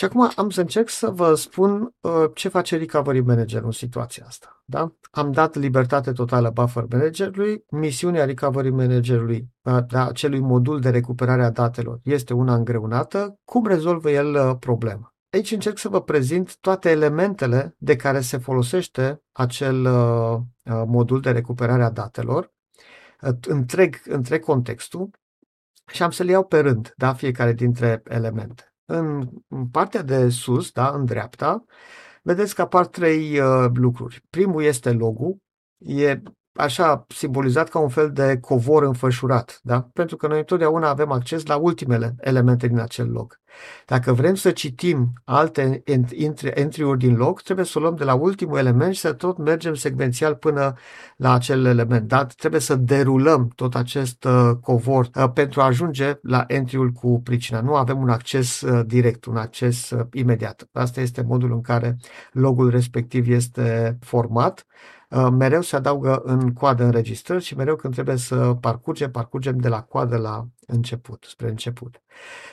Și acum am să încerc să vă spun uh, ce face Recovery Manager în situația asta. Da? Am dat libertate totală buffer managerului, misiunea Recovery Managerului, uh, da, acelui modul de recuperare a datelor, este una îngreunată. Cum rezolvă el uh, problema? Aici încerc să vă prezint toate elementele de care se folosește acel uh, uh modul de recuperare a datelor, uh, întreg, întreg contextul și am să le iau pe rând, da, fiecare dintre elemente. În, în partea de sus, da, în dreapta, vedeți că apar trei uh, lucruri. Primul este logo, e așa simbolizat ca un fel de covor înfășurat, da? pentru că noi întotdeauna avem acces la ultimele elemente din acel log. Dacă vrem să citim alte entry-uri din log, trebuie să o luăm de la ultimul element și să tot mergem secvențial până la acel element. Da? Trebuie să derulăm tot acest uh, covor uh, pentru a ajunge la entry-ul cu pricina. Nu avem un acces uh, direct, un acces uh, imediat. Asta este modul în care logul respectiv este format Uh, mereu se adaugă în coadă înregistrări și mereu când trebuie să parcurgem, parcurgem de la coadă la început, spre început.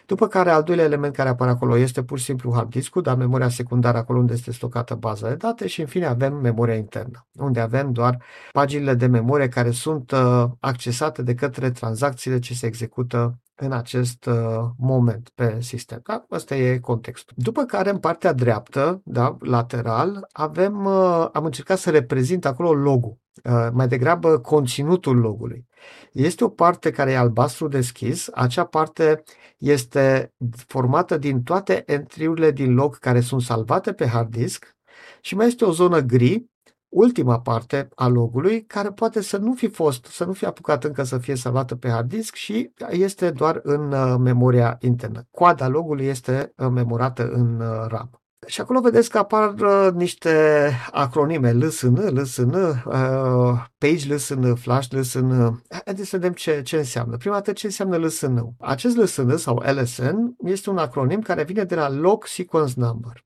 După care al doilea element care apare acolo este pur și simplu hard disk dar memoria secundară acolo unde este stocată baza de date și în fine avem memoria internă, unde avem doar paginile de memorie care sunt uh, accesate de către tranzacțiile ce se execută în acest uh, moment pe sistem. Da? Asta e contextul. După care, în partea dreaptă, da, lateral, avem, uh, am încercat să reprezint acolo logul, uh, mai degrabă conținutul logului. Este o parte care e albastru deschis, acea parte este formată din toate entry-urile din log care sunt salvate pe hard disk și mai este o zonă gri ultima parte a logului, care poate să nu fi fost, să nu fi apucat încă să fie salvată pe hard disk și este doar în uh, memoria internă. Coada logului este uh, memorată în uh, RAM. Și acolo vedeți că apar uh, niște acronime LSN, LSN, uh, Page LSN, Flash LSN. Haideți să vedem ce, ce înseamnă. Prima dată ce înseamnă LSN. Acest LSN sau LSN este un acronim care vine de la Log Sequence Number.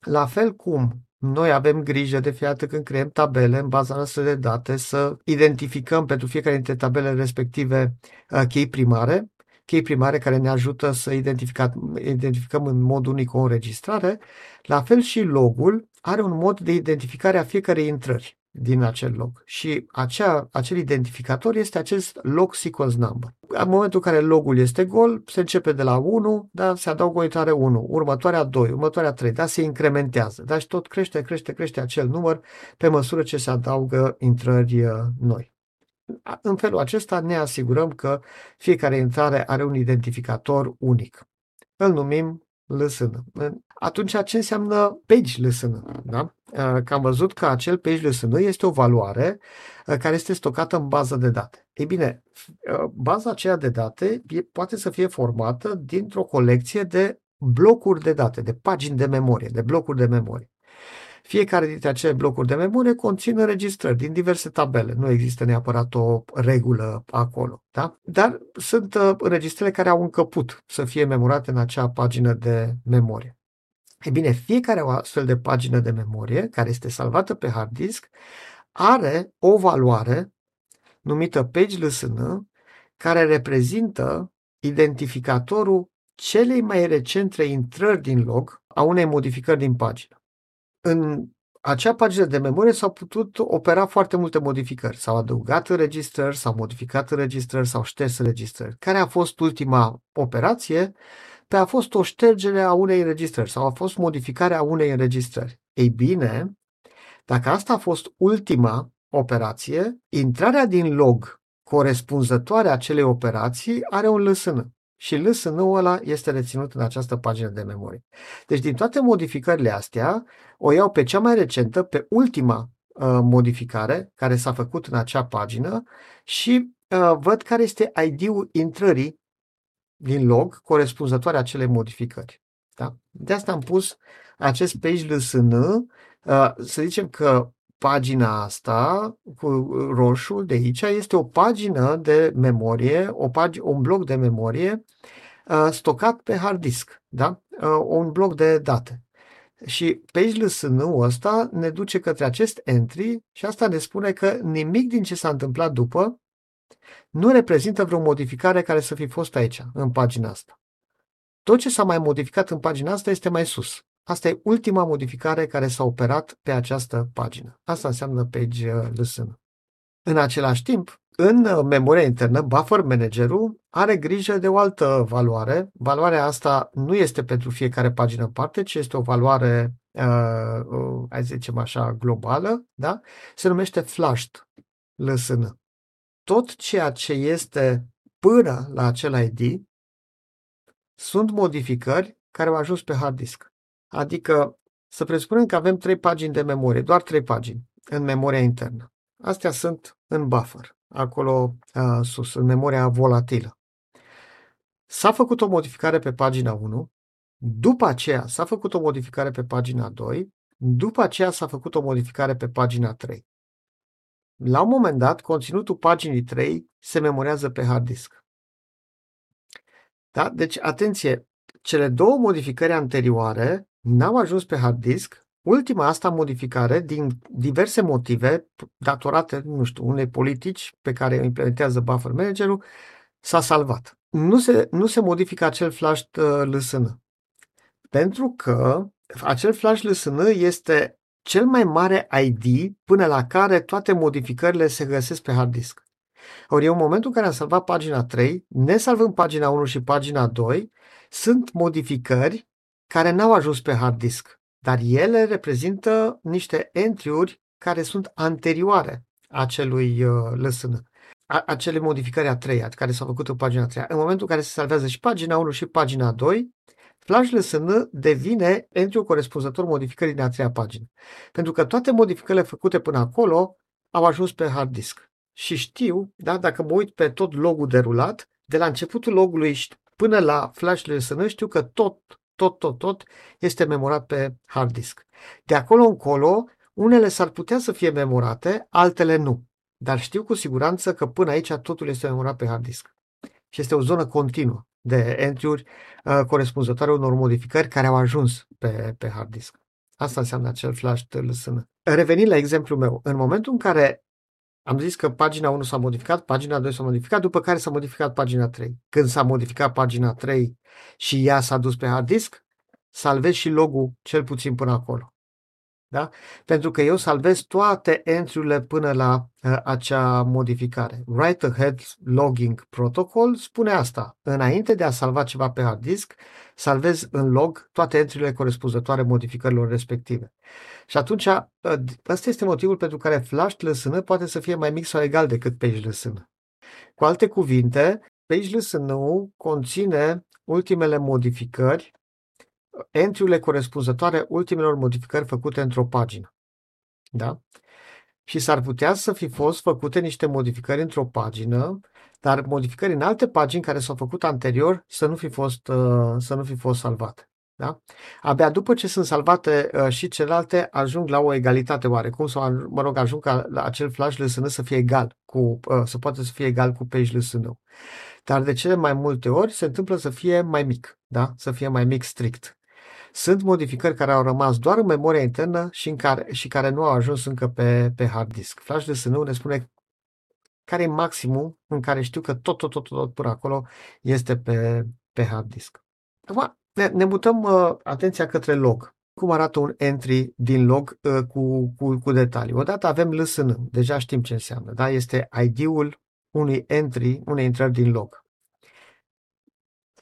La fel cum noi avem grijă de fiecare când creăm tabele în baza noastră de date să identificăm pentru fiecare dintre tabele respective uh, chei primare, chei primare care ne ajută să identificăm în mod unic o înregistrare, la fel și logul are un mod de identificare a fiecarei intrări din acel log. Și acea, acel identificator este acest log sequence number. În momentul în care logul este gol, se începe de la 1, da, se adaugă o intrare 1, următoarea 2, următoarea 3, da, se incrementează. Da, și tot crește, crește, crește acel număr pe măsură ce se adaugă intrări uh, noi. În felul acesta ne asigurăm că fiecare intrare are un identificator unic. Îl numim listen. Atunci ce înseamnă page listen? Da? Că am văzut că acel page listen este o valoare care este stocată în bază de date. Ei bine, baza aceea de date poate să fie formată dintr-o colecție de blocuri de date, de pagini de memorie, de blocuri de memorie. Fiecare dintre acele blocuri de memorie conțin înregistrări din diverse tabele. Nu există neapărat o regulă acolo. Da? Dar sunt uh, înregistrări care au încăput să fie memorate în acea pagină de memorie. E bine, fiecare astfel de pagină de memorie care este salvată pe hard disk are o valoare numită page listen care reprezintă identificatorul celei mai recente intrări din log a unei modificări din pagină în acea pagină de memorie s-au putut opera foarte multe modificări. S-au adăugat înregistrări, s-au modificat înregistrări, s-au șters înregistrări. Care a fost ultima operație? Pe a fost o ștergere a unei înregistrări sau a fost modificarea unei înregistrări. Ei bine, dacă asta a fost ultima operație, intrarea din log corespunzătoare acelei operații are un lăsână și lsn-ul ăla este reținut în această pagină de memorie. Deci din toate modificările astea, o iau pe cea mai recentă, pe ultima uh, modificare care s-a făcut în acea pagină și uh, văd care este ID-ul intrării din log corespunzătoare acelei modificări. Da? De asta am pus acest page lsn, uh, să zicem că pagina asta cu roșu de aici este o pagină de memorie, o pag- un bloc de memorie uh, stocat pe hard disk, da? Uh, un bloc de date. Și page lsn ăsta ne duce către acest entry și asta ne spune că nimic din ce s-a întâmplat după nu reprezintă vreo modificare care să fi fost aici, în pagina asta. Tot ce s-a mai modificat în pagina asta este mai sus. Asta e ultima modificare care s-a operat pe această pagină. Asta înseamnă page uh, listen. În același timp, în uh, memoria internă, buffer managerul are grijă de o altă valoare. Valoarea asta nu este pentru fiecare pagină în parte, ci este o valoare, uh, uh, hai să zicem așa, globală, da? Se numește flashed listen. Tot ceea ce este până la acel ID sunt modificări care au ajuns pe hard disk. Adică să presupunem că avem trei pagini de memorie, doar trei pagini în memoria internă. Astea sunt în buffer, acolo uh, sus, în memoria volatilă. S-a făcut o modificare pe pagina 1, după aceea s-a făcut o modificare pe pagina 2, după aceea s-a făcut o modificare pe pagina 3. La un moment dat, conținutul paginii 3 se memorează pe hard disk. Da? Deci, atenție, cele două modificări anterioare n-au ajuns pe hard disk. Ultima asta modificare, din diverse motive, datorate, nu știu, unei politici pe care o implementează buffer managerul, s-a salvat. Nu se, nu se modifică acel flash uh, LSN. Pentru că acel flash LSN este cel mai mare ID până la care toate modificările se găsesc pe hard disk. Ori eu în momentul în care am salvat pagina 3, ne salvând pagina 1 și pagina 2, sunt modificări care n-au ajuns pe hard disk, dar ele reprezintă niște entry-uri care sunt anterioare acelui uh, lăsân, a, acele modificări a treia, care s-au făcut în pagina 3. În momentul în care se salvează și pagina 1 și pagina 2, flash lsn devine entry corespunzător modificării din a treia pagină. Pentru că toate modificările făcute până acolo au ajuns pe hard disk. Și știu, da, dacă mă uit pe tot logul derulat, de la începutul logului până la flash LSN știu că tot, tot, tot, tot este memorat pe hard disk. De acolo încolo, unele s-ar putea să fie memorate, altele nu. Dar știu cu siguranță că până aici totul este memorat pe hard disk. Și este o zonă continuă de entry-uri uh, corespunzătoare unor modificări care au ajuns pe, pe hard disk. Asta înseamnă acel flash LSN. Revenind la exemplul meu, în momentul în care am zis că pagina 1 s-a modificat, pagina 2 s-a modificat, după care s-a modificat pagina 3. Când s-a modificat pagina 3 și ea s-a dus pe hard disk, salvez și logul cel puțin până acolo. Da? Pentru că eu salvez toate entry-urile până la uh, acea modificare. Write Ahead Logging Protocol spune asta. Înainte de a salva ceva pe hard disk, salvez în log toate entry-urile corespunzătoare modificărilor respective. Și atunci, ă, ăsta este motivul pentru care flash lsn poate să fie mai mic sau egal decât page lsn. Cu alte cuvinte, page lsn conține ultimele modificări, entry-urile corespunzătoare ultimelor modificări făcute într-o pagină. Da? Și s-ar putea să fi fost făcute niște modificări într-o pagină, dar modificări în alte pagini care s-au făcut anterior să nu fi fost, ă, să nu fi fost salvate. Da? Abia după ce sunt salvate uh, și celelalte, ajung la o egalitate oarecum, sau, mă rog, ajung ca la acel flash LSN să fie egal cu, uh, să poate să fie egal cu page lsn Dar de cele mai multe ori se întâmplă să fie mai mic, da? Să fie mai mic strict. Sunt modificări care au rămas doar în memoria internă și, în care, și care nu au ajuns încă pe, pe hard disk. Flash LSN ne spune care e maximum în care știu că tot, tot, tot, tot până acolo este pe, pe hard disk. Acum, ne, ne mutăm uh, atenția către log. Cum arată un entry din log uh, cu, cu, cu detalii? Odată avem lsn, deja știm ce înseamnă, da? Este ID-ul unui entry, unei intrări din log.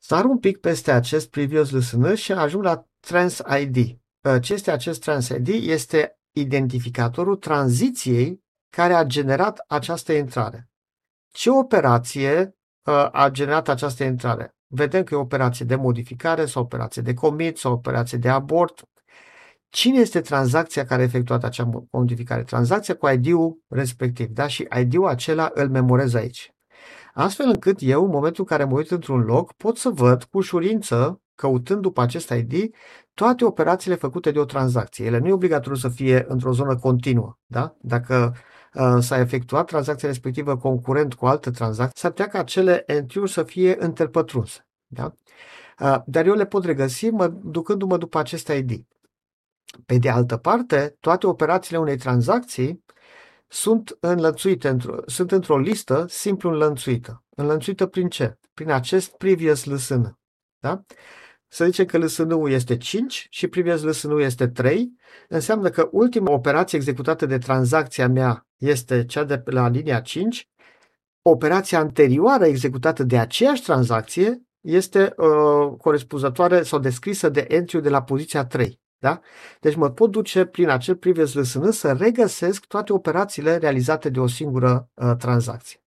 Sar un pic peste acest previous lsn și ajung la trans ID. Uh, ce este acest trans ID? Este identificatorul tranziției care a generat această intrare. Ce operație uh, a generat această intrare? vedem că e o operație de modificare sau operație de commit sau operație de abort. Cine este tranzacția care a efectuat acea modificare? Tranzacția cu ID-ul respectiv, da? Și ID-ul acela îl memorez aici. Astfel încât eu, în momentul în care mă uit într-un log, pot să văd cu ușurință căutând după acest ID toate operațiile făcute de o tranzacție. Ele nu e obligatoriu să fie într-o zonă continuă. Da? Dacă uh, s-a efectuat tranzacția respectivă concurent cu altă tranzacție, s-ar putea ca acele entry să fie interpătrunse. Da? Uh, dar eu le pot regăsi mă, ducându-mă după acest ID. Pe de altă parte, toate operațiile unei tranzacții sunt înlănțuite, într-o, sunt într-o listă simplu înlănțuită. Înlănțuită prin ce? Prin acest previous listen. Da? Să zicem că listen este 5 și previous listen este 3, înseamnă că ultima operație executată de tranzacția mea este cea de la linia 5, operația anterioară executată de aceeași tranzacție este uh, corespunzătoare sau descrisă de entry de la poziția 3. Da? Deci mă pot duce prin acel previous listen să regăsesc toate operațiile realizate de o singură uh, tranzacție.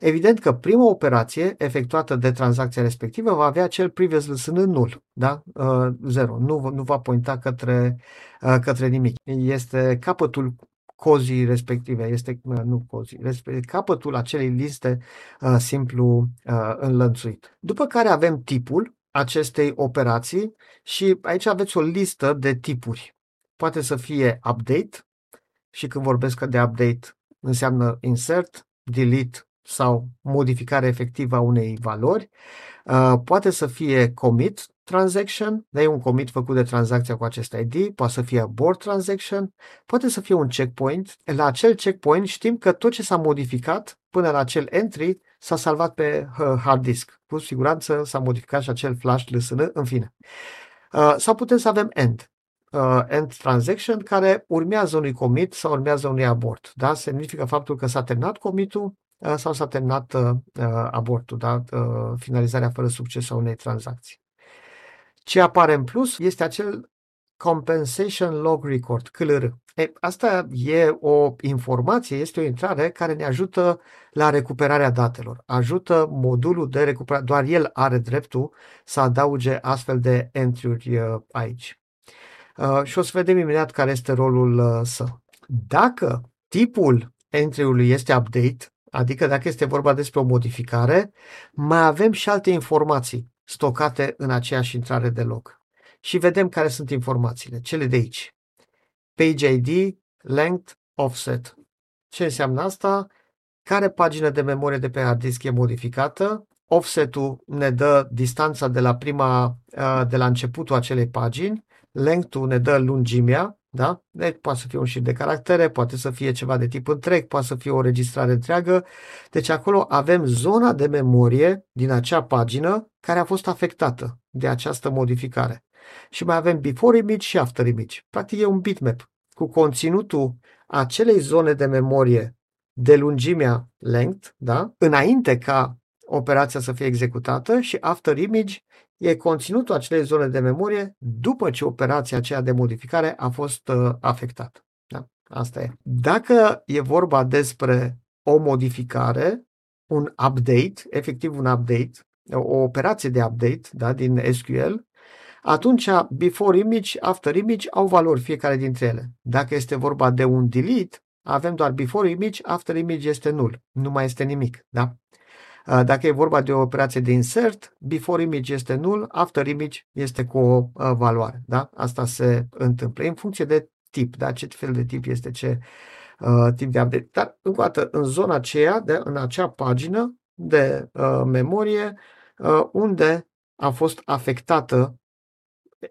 Evident că prima operație efectuată de tranzacția respectivă va avea acel previous listen în nul, da? Uh, zero. Nu, nu va pointa către, uh, către nimic. Este capătul cozii respective, este, uh, nu cozii, respectiv, capătul acelei liste uh, simplu uh, înlănțuit. După care avem tipul, acestei operații și aici aveți o listă de tipuri. Poate să fie update și când vorbesc de update înseamnă insert, delete sau modificare efectivă a unei valori. Uh, poate să fie commit transaction, e un commit făcut de tranzacția cu acest ID, poate să fie abort transaction, poate să fie un checkpoint. La acel checkpoint știm că tot ce s-a modificat până la acel entry s-a salvat pe uh, hard disk. Cu siguranță s-a modificat și acel flash LSN, în fine. Uh, sau putem să avem end. Uh, end transaction care urmează unui commit sau urmează unui abort. Da? Semnifică faptul că s-a terminat commitul sau s-a terminat abortul, da? finalizarea fără succes a unei tranzacții. Ce apare în plus este acel Compensation Log Record, CLR. E, asta e o informație, este o intrare care ne ajută la recuperarea datelor. Ajută modulul de recuperare, doar el are dreptul să adauge astfel de entry-uri uh, aici. Uh, și o să vedem imediat care este rolul uh, său. Dacă tipul entry-ului este update, adică dacă este vorba despre o modificare, mai avem și alte informații stocate în aceeași intrare de log și vedem care sunt informațiile, cele de aici. Page ID, length, offset. Ce înseamnă asta? Care pagină de memorie de pe hard disk e modificată? Offset-ul ne dă distanța de la prima, uh, de la începutul acelei pagini, length-ul ne dă lungimea, da? Deci poate să fie un șir de caractere, poate să fie ceva de tip întreg, poate să fie o registrare întreagă. Deci acolo avem zona de memorie din acea pagină care a fost afectată de această modificare și mai avem before image și after image. Practic e un bitmap cu conținutul acelei zone de memorie de lungimea length, da? înainte ca operația să fie executată și after image e conținutul acelei zone de memorie după ce operația aceea de modificare a fost uh, afectată. Da? Asta e. Dacă e vorba despre o modificare, un update, efectiv un update, o operație de update da, din SQL, atunci before image, after image au valori fiecare dintre ele. Dacă este vorba de un delete, avem doar before image, after image este nul, nu mai este nimic. Da? Dacă e vorba de o operație de insert, before image este nul, after image este cu o valoare. Da? Asta se întâmplă în funcție de tip, da? ce fel de tip este ce uh, tip de update. Dar, încă o dată, în zona aceea, de, în acea pagină de uh, memorie, uh, unde a fost afectată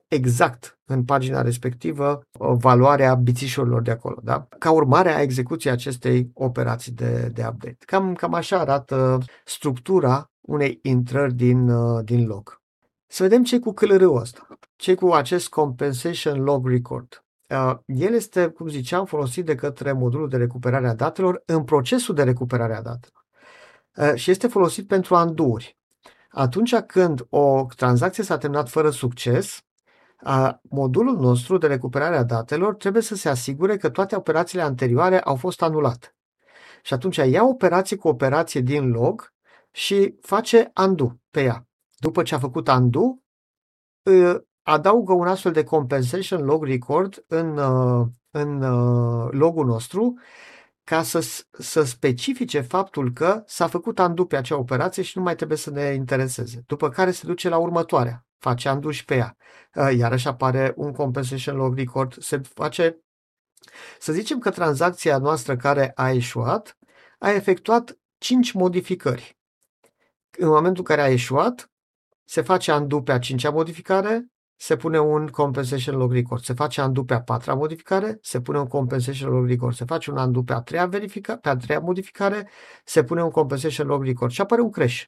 exact în pagina respectivă valoarea bițișorilor de acolo, da? ca urmare a execuției acestei operații de, de update. Cam, cam așa arată structura unei intrări din, din log. Să vedem ce cu CLR-ul ăsta, ce cu acest Compensation Log Record. El este, cum ziceam, folosit de către modulul de recuperare a datelor în procesul de recuperare a datelor și este folosit pentru anduuri. Atunci când o tranzacție s-a terminat fără succes, a, modulul nostru de recuperare a datelor trebuie să se asigure că toate operațiile anterioare au fost anulate. Și atunci ia operație cu operație din log și face undo pe ea. După ce a făcut undo, adaugă un astfel de compensation log record în, în logul nostru ca să, să specifice faptul că s-a făcut undo pe acea operație și nu mai trebuie să ne intereseze. După care se duce la următoarea face undo și pe ea. Uh, iarăși apare un compensation log record, se face să zicem că tranzacția noastră care a eșuat a efectuat 5 modificări. În momentul în care a eșuat, se face undo pe a cincea modificare, se pune un compensation log record. Se face undo pe a patra modificare, se pune un compensation log record. Se face un undo pe a treia, verifica, pe a treia modificare, se pune un compensation log record și apare un crash.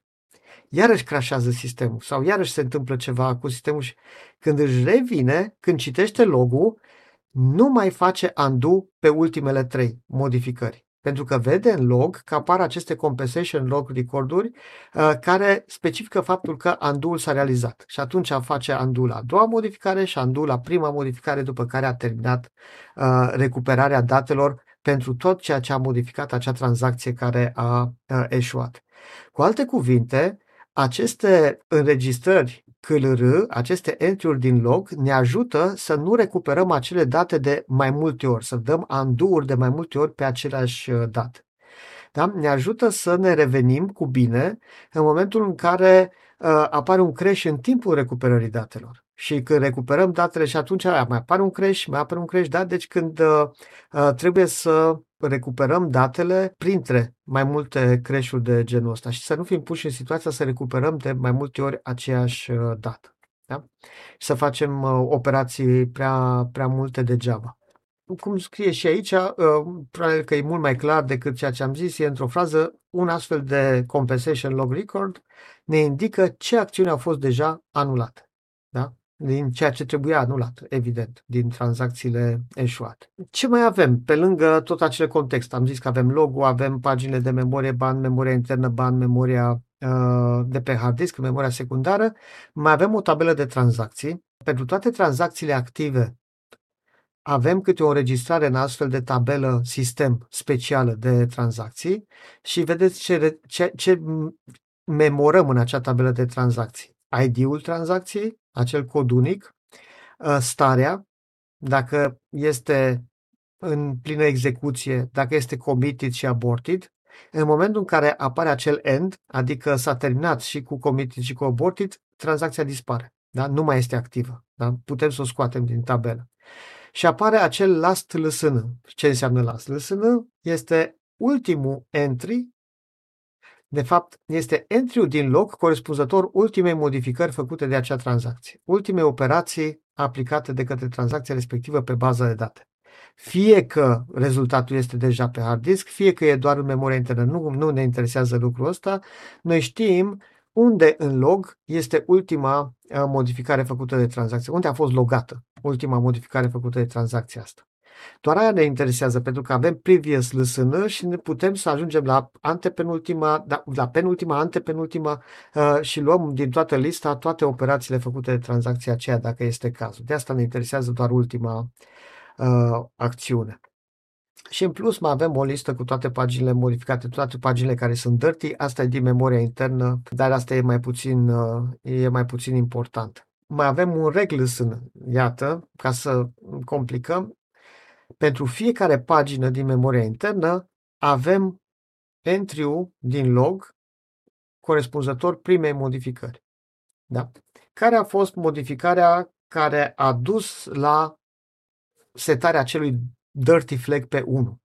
Iarăși crashează sistemul sau iarăși se întâmplă ceva cu sistemul și când își revine, când citește logul, nu mai face undo pe ultimele trei modificări pentru că vede în log că apar aceste compensation log recorduri uh, care specifică faptul că undo s-a realizat. Și atunci face undo la a doua modificare și undo la prima modificare după care a terminat uh, recuperarea datelor pentru tot ceea ce a modificat acea tranzacție care a uh, eșuat. Cu alte cuvinte, aceste înregistrări CLR, aceste entry-uri din log, ne ajută să nu recuperăm acele date de mai multe ori, să dăm undo-uri de mai multe ori pe aceleași uh, date. Da? Ne ajută să ne revenim cu bine în momentul în care uh, apare un crash în timpul recuperării datelor. Și când recuperăm datele și atunci mai apare un crash, mai apare un crash, da? Deci când uh, uh, trebuie să recuperăm datele printre mai multe crash de genul ăsta și să nu fim puși în situația să recuperăm de mai multe ori aceeași uh, dată. Da? Și să facem uh, operații prea, prea multe degeaba. Cum scrie și aici, uh, probabil că e mult mai clar decât ceea ce am zis, e într-o frază, un astfel de compensation log record ne indică ce acțiuni au fost deja anulate. Da? din ceea ce trebuia anulat, evident, din tranzacțiile eșuate. Ce mai avem? Pe lângă tot acele context, am zis că avem logo, avem paginile de memorie, ban, memoria internă, ban, memoria uh, de pe hard disk, memoria secundară, mai avem o tabelă de tranzacții. Pentru toate tranzacțiile active avem câte o înregistrare în astfel de tabelă sistem specială de tranzacții și vedeți ce, ce, ce memorăm în acea tabelă de tranzacții. ID-ul tranzacției, acel cod unic, ă, starea, dacă este în plină execuție, dacă este committed și aborted, în momentul în care apare acel end, adică s-a terminat și cu committed și cu aborted, tranzacția dispare. Da? Nu mai este activă. Da? Putem să o scoatem din tabelă. Și apare acel last listen. Ce înseamnă last listen? Este ultimul entry de fapt, este entry din log corespunzător ultimei modificări făcute de acea tranzacție, ultime operații aplicate de către tranzacția respectivă pe baza de date. Fie că rezultatul este deja pe hard disk, fie că e doar în memoria internă, nu, nu ne interesează lucrul ăsta, noi știm unde în log este ultima uh, modificare făcută de tranzacție, unde a fost logată ultima modificare făcută de tranzacția asta. Doar aia ne interesează, pentru că avem previous listen și ne putem să ajungem la antepenultima, da, la penultima, antepenultima uh, și luăm din toată lista toate operațiile făcute de tranzacția aceea, dacă este cazul. De asta ne interesează doar ultima uh, acțiune. Și în plus mai avem o listă cu toate paginile modificate, toate paginile care sunt dirty, asta e din memoria internă, dar asta e mai puțin, uh, e mai puțin important. Mai avem un reg listen, iată, ca să complicăm, pentru fiecare pagină din memoria internă avem entry din log corespunzător primei modificări. Da? Care a fost modificarea care a dus la setarea acelui dirty flag pe 1.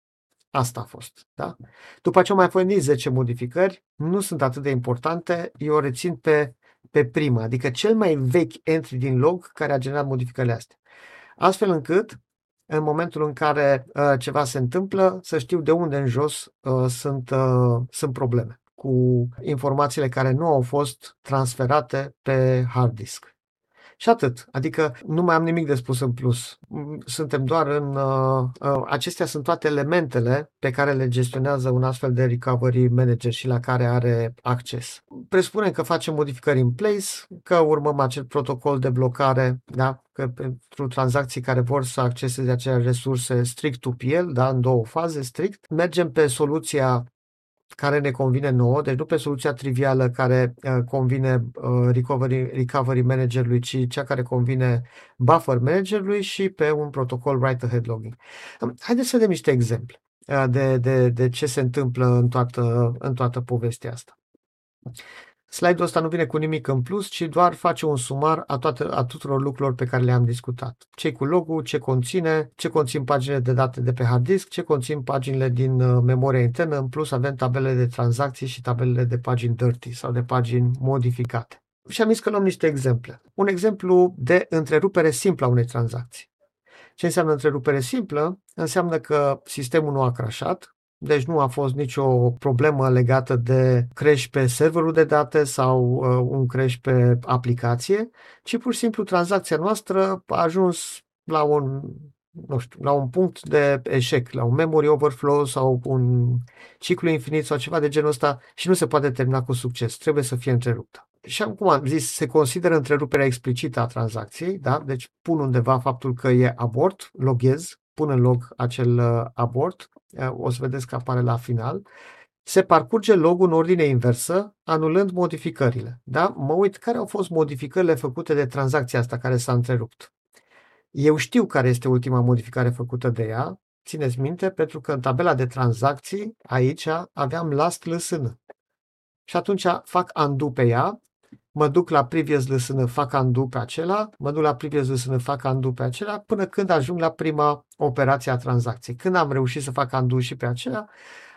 Asta a fost. Da? După ce au mai fost 10 modificări, nu sunt atât de importante, eu o rețin pe, pe prima, adică cel mai vechi entry din log care a generat modificările astea. Astfel încât în momentul în care uh, ceva se întâmplă, să știu de unde în jos uh, sunt, uh, sunt probleme cu informațiile care nu au fost transferate pe hard disk. Și atât. Adică nu mai am nimic de spus în plus. Suntem doar în. Uh, uh, acestea sunt toate elementele pe care le gestionează un astfel de recovery manager și la care are acces. Presupunem că facem modificări în place, că urmăm acel protocol de blocare, da? că pentru tranzacții care vor să acceseze acele resurse strict UPL, da? în două faze strict, mergem pe soluția care ne convine nouă, deci nu pe soluția trivială care uh, convine uh, recovery, recovery managerului, ci cea care convine buffer managerului și pe un protocol write-ahead logging. Um, haideți să vedem niște exemple uh, de, de, de ce se întâmplă în toată, în toată povestea asta. Slide-ul ăsta nu vine cu nimic în plus, ci doar face un sumar a, toate, a tuturor lucrurilor pe care le-am discutat. ce cu logo, ce conține, ce conțin paginile de date de pe hard disk, ce conțin paginile din uh, memoria internă, în plus avem tabelele de tranzacții și tabelele de pagini dirty sau de pagini modificate. Și am zis că luăm niște exemple. Un exemplu de întrerupere simplă a unei tranzacții. Ce înseamnă întrerupere simplă? Înseamnă că sistemul nu a crashat, deci nu a fost nicio problemă legată de crash pe serverul de date sau uh, un crash pe aplicație, ci pur și simplu tranzacția noastră a ajuns la un, nu știu, la un punct de eșec, la un memory overflow sau un ciclu infinit sau ceva de genul ăsta și nu se poate termina cu succes, trebuie să fie întreruptă. Și cum am zis, se consideră întreruperea explicită a tranzacției, da? deci pun undeva faptul că e abort, loghez, pun în log acel uh, abort, uh, o să vedeți că apare la final, se parcurge logul în ordine inversă, anulând modificările. Da? Mă uit care au fost modificările făcute de tranzacția asta care s-a întrerupt. Eu știu care este ultima modificare făcută de ea, țineți minte, pentru că în tabela de tranzacții, aici aveam last lăsână. Și atunci fac undo pe ea mă duc la previous lăsână, fac undo pe acela, mă duc la previous lăsână, fac undo pe acela, până când ajung la prima operație a tranzacției. Când am reușit să fac undo și pe acela,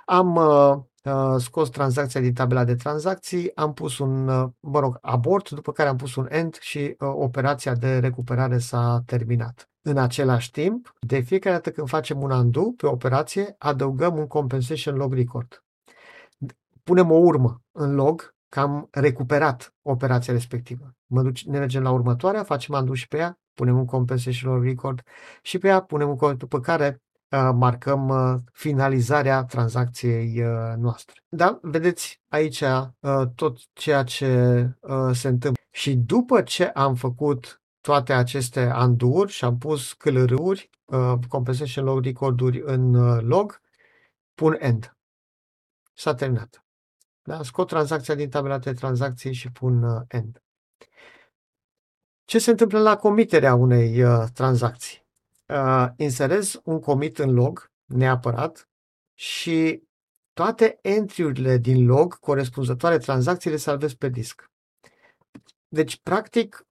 am uh, uh, scos tranzacția din tabela de tranzacții, am pus un, uh, mă rog, abort, după care am pus un end și uh, operația de recuperare s-a terminat. În același timp, de fiecare dată când facem un undo pe operație, adăugăm un compensation log record. Punem o urmă în log că am recuperat operația respectivă. Mă duc, ne mergem la următoarea, facem undo și pe ea, punem un compensation record și pe ea punem un cod, după care uh, marcăm uh, finalizarea tranzacției uh, noastre. Da, vedeți aici uh, tot ceea ce uh, se întâmplă. Și după ce am făcut toate aceste undo-uri și am pus clr-uri, uh, compensation log record-uri în uh, log, pun end. S-a terminat. Da? Scot tranzacția din tabela de tranzacții și pun uh, end. Ce se întâmplă la comiterea unei uh, tranzacții? Uh, inserez un commit în log, neapărat, și toate entry-urile din log corespunzătoare tranzacției le salvez pe disc. Deci, practic,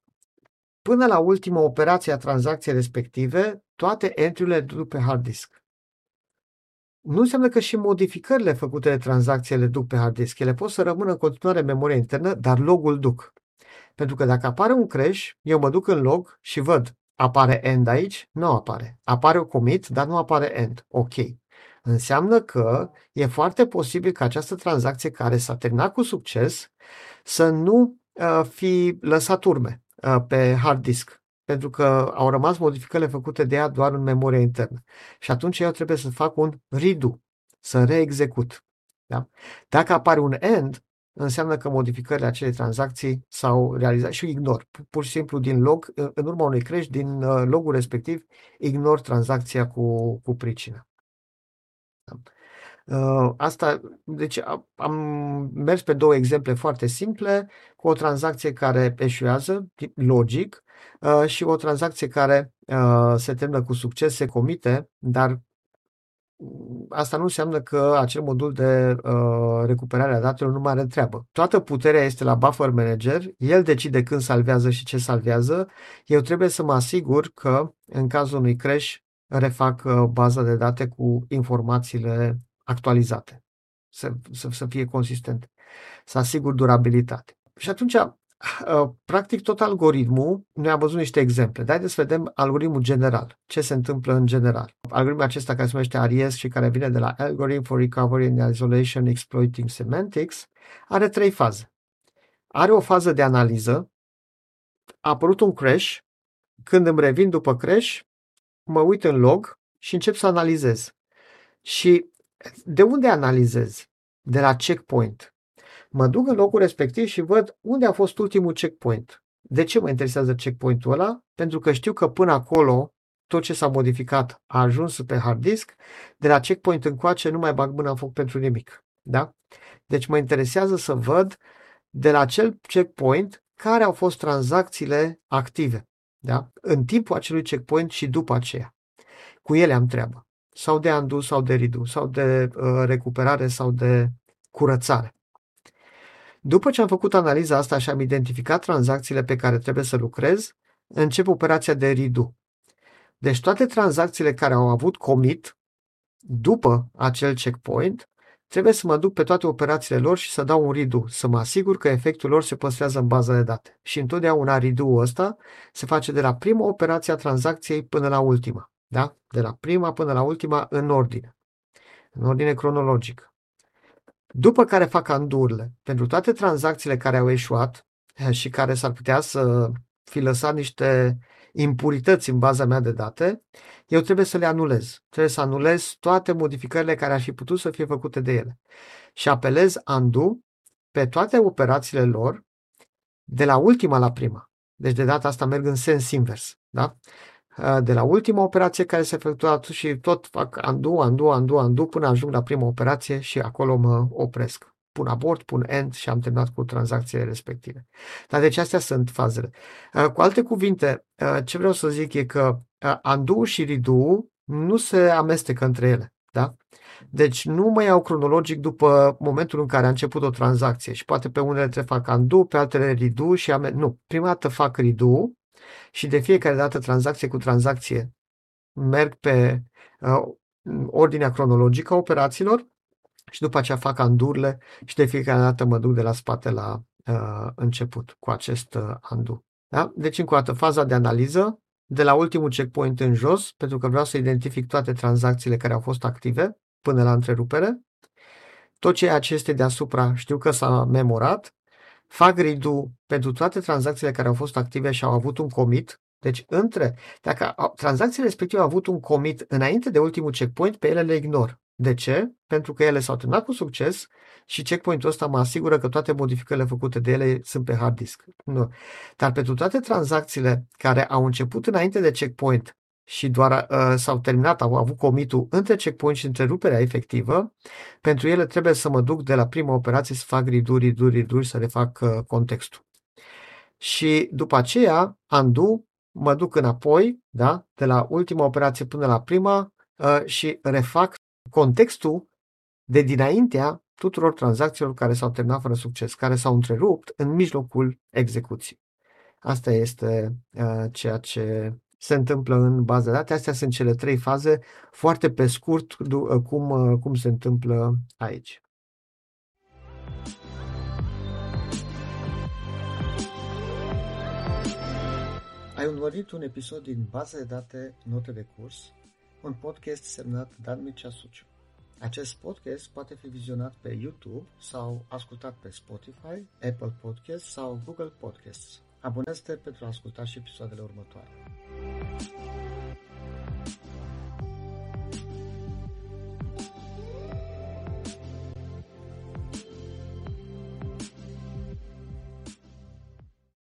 până la ultima operație a tranzacției respective, toate entry-urile duc pe hard disk nu înseamnă că și modificările făcute de tranzacție le duc pe hard disk. Ele pot să rămână în continuare în memoria internă, dar logul duc. Pentru că dacă apare un crash, eu mă duc în log și văd, apare end aici? Nu apare. Apare o commit, dar nu apare end. Ok. Înseamnă că e foarte posibil ca această tranzacție care s-a terminat cu succes să nu uh, fi lăsat urme uh, pe hard disk pentru că au rămas modificările făcute de ea doar în memoria internă. Și atunci eu trebuie să fac un redo, să reexecut. Da? Dacă apare un end, înseamnă că modificările acelei tranzacții s-au realizat și ignor. Pur și simplu din log, în urma unui crash, din uh, logul respectiv, ignor tranzacția cu, cu pricină. Da? Uh, asta, deci am mers pe două exemple foarte simple, cu o tranzacție care eșuează, logic, uh, și o tranzacție care uh, se termină cu succes, se comite, dar asta nu înseamnă că acel modul de uh, recuperare a datelor nu mai are treabă. Toată puterea este la buffer manager, el decide când salvează și ce salvează. Eu trebuie să mă asigur că în cazul unui crash refac uh, baza de date cu informațiile actualizate, să, să, să fie consistente, să asigur durabilitate. Și atunci, uh, practic tot algoritmul, noi am văzut niște exemple, dar haideți să vedem algoritmul general, ce se întâmplă în general. Algoritmul acesta care se numește ARIES și care vine de la Algorithm for Recovery and Isolation Exploiting Semantics, are trei faze. Are o fază de analiză, a apărut un crash, când îmi revin după crash, mă uit în log și încep să analizez. Și de unde analizez? De la checkpoint. Mă duc în locul respectiv și văd unde a fost ultimul checkpoint. De ce mă interesează checkpointul ăla? Pentru că știu că până acolo tot ce s-a modificat a ajuns pe hard disk, de la checkpoint încoace nu mai bag mâna în foc pentru nimic. Da? Deci mă interesează să văd de la acel checkpoint care au fost tranzacțiile active. Da? În timpul acelui checkpoint și după aceea. Cu ele am treabă sau de undo sau de redo, sau de uh, recuperare sau de curățare. După ce am făcut analiza asta și am identificat tranzacțiile pe care trebuie să lucrez, încep operația de redo. Deci toate tranzacțiile care au avut commit după acel checkpoint, trebuie să mă duc pe toate operațiile lor și să dau un redo, să mă asigur că efectul lor se păstrează în baza de date. Și întotdeauna redo ăsta se face de la prima operație a tranzacției până la ultima. Da? De la prima până la ultima în ordine. În ordine cronologică. După care fac andurile pentru toate tranzacțiile care au eșuat eh, și care s-ar putea să fi lăsat niște impurități în baza mea de date, eu trebuie să le anulez. Trebuie să anulez toate modificările care ar fi putut să fie făcute de ele. Și apelez undo pe toate operațiile lor de la ultima la prima. Deci de data asta merg în sens invers. Da? De la ultima operație care s-a efectuat și tot fac undo, undo, undo, undo până ajung la prima operație și acolo mă opresc pun abort, pun end și am terminat cu tranzacțiile respective. Dar deci astea sunt fazele. Uh, cu alte cuvinte, uh, ce vreau să zic e că uh, undo și redo nu se amestecă între ele. Da? Deci nu mă iau cronologic după momentul în care a început o tranzacție și poate pe unele trebuie fac undo, pe altele redo și am... Nu, prima dată fac redo și de fiecare dată tranzacție cu tranzacție merg pe uh, ordinea cronologică a operațiilor și după aceea fac andurile și de fiecare dată mă duc de la spate la uh, început cu acest uh, andu. Da? Deci, încă o dată, faza de analiză, de la ultimul checkpoint în jos, pentru că vreau să identific toate tranzacțiile care au fost active până la întrerupere. Tot ceea ce este deasupra știu că s-a memorat. Fac redo pentru toate tranzacțiile care au fost active și au avut un commit. Deci, între, dacă tranzacțiile respective au avut un commit înainte de ultimul checkpoint, pe ele le ignor. De ce? Pentru că ele s-au terminat cu succes și checkpoint-ul ăsta mă asigură că toate modificările făcute de ele sunt pe hard disk. Nu. Dar pentru toate tranzacțiile care au început înainte de checkpoint și doar uh, s-au terminat, au avut comitul între checkpoint și întreruperea efectivă, pentru ele trebuie să mă duc de la prima operație să fac redo, redo, redo să refac uh, contextul. Și după aceea, undo, mă duc înapoi, da? de la ultima operație până la prima uh, și refac contextul de dinaintea tuturor tranzacțiilor care s-au terminat fără succes, care s-au întrerupt în mijlocul execuției. Asta este uh, ceea ce se întâmplă în baza de date. Astea sunt cele trei faze, foarte pe scurt, uh, cum, uh, cum se întâmplă aici. Ai urmărit un episod din baza de date Note de curs un podcast semnat Dan Mircea Suciu. Acest podcast poate fi vizionat pe YouTube sau ascultat pe Spotify, Apple Podcasts sau Google Podcasts. Abonează-te pentru a asculta și episoadele următoare.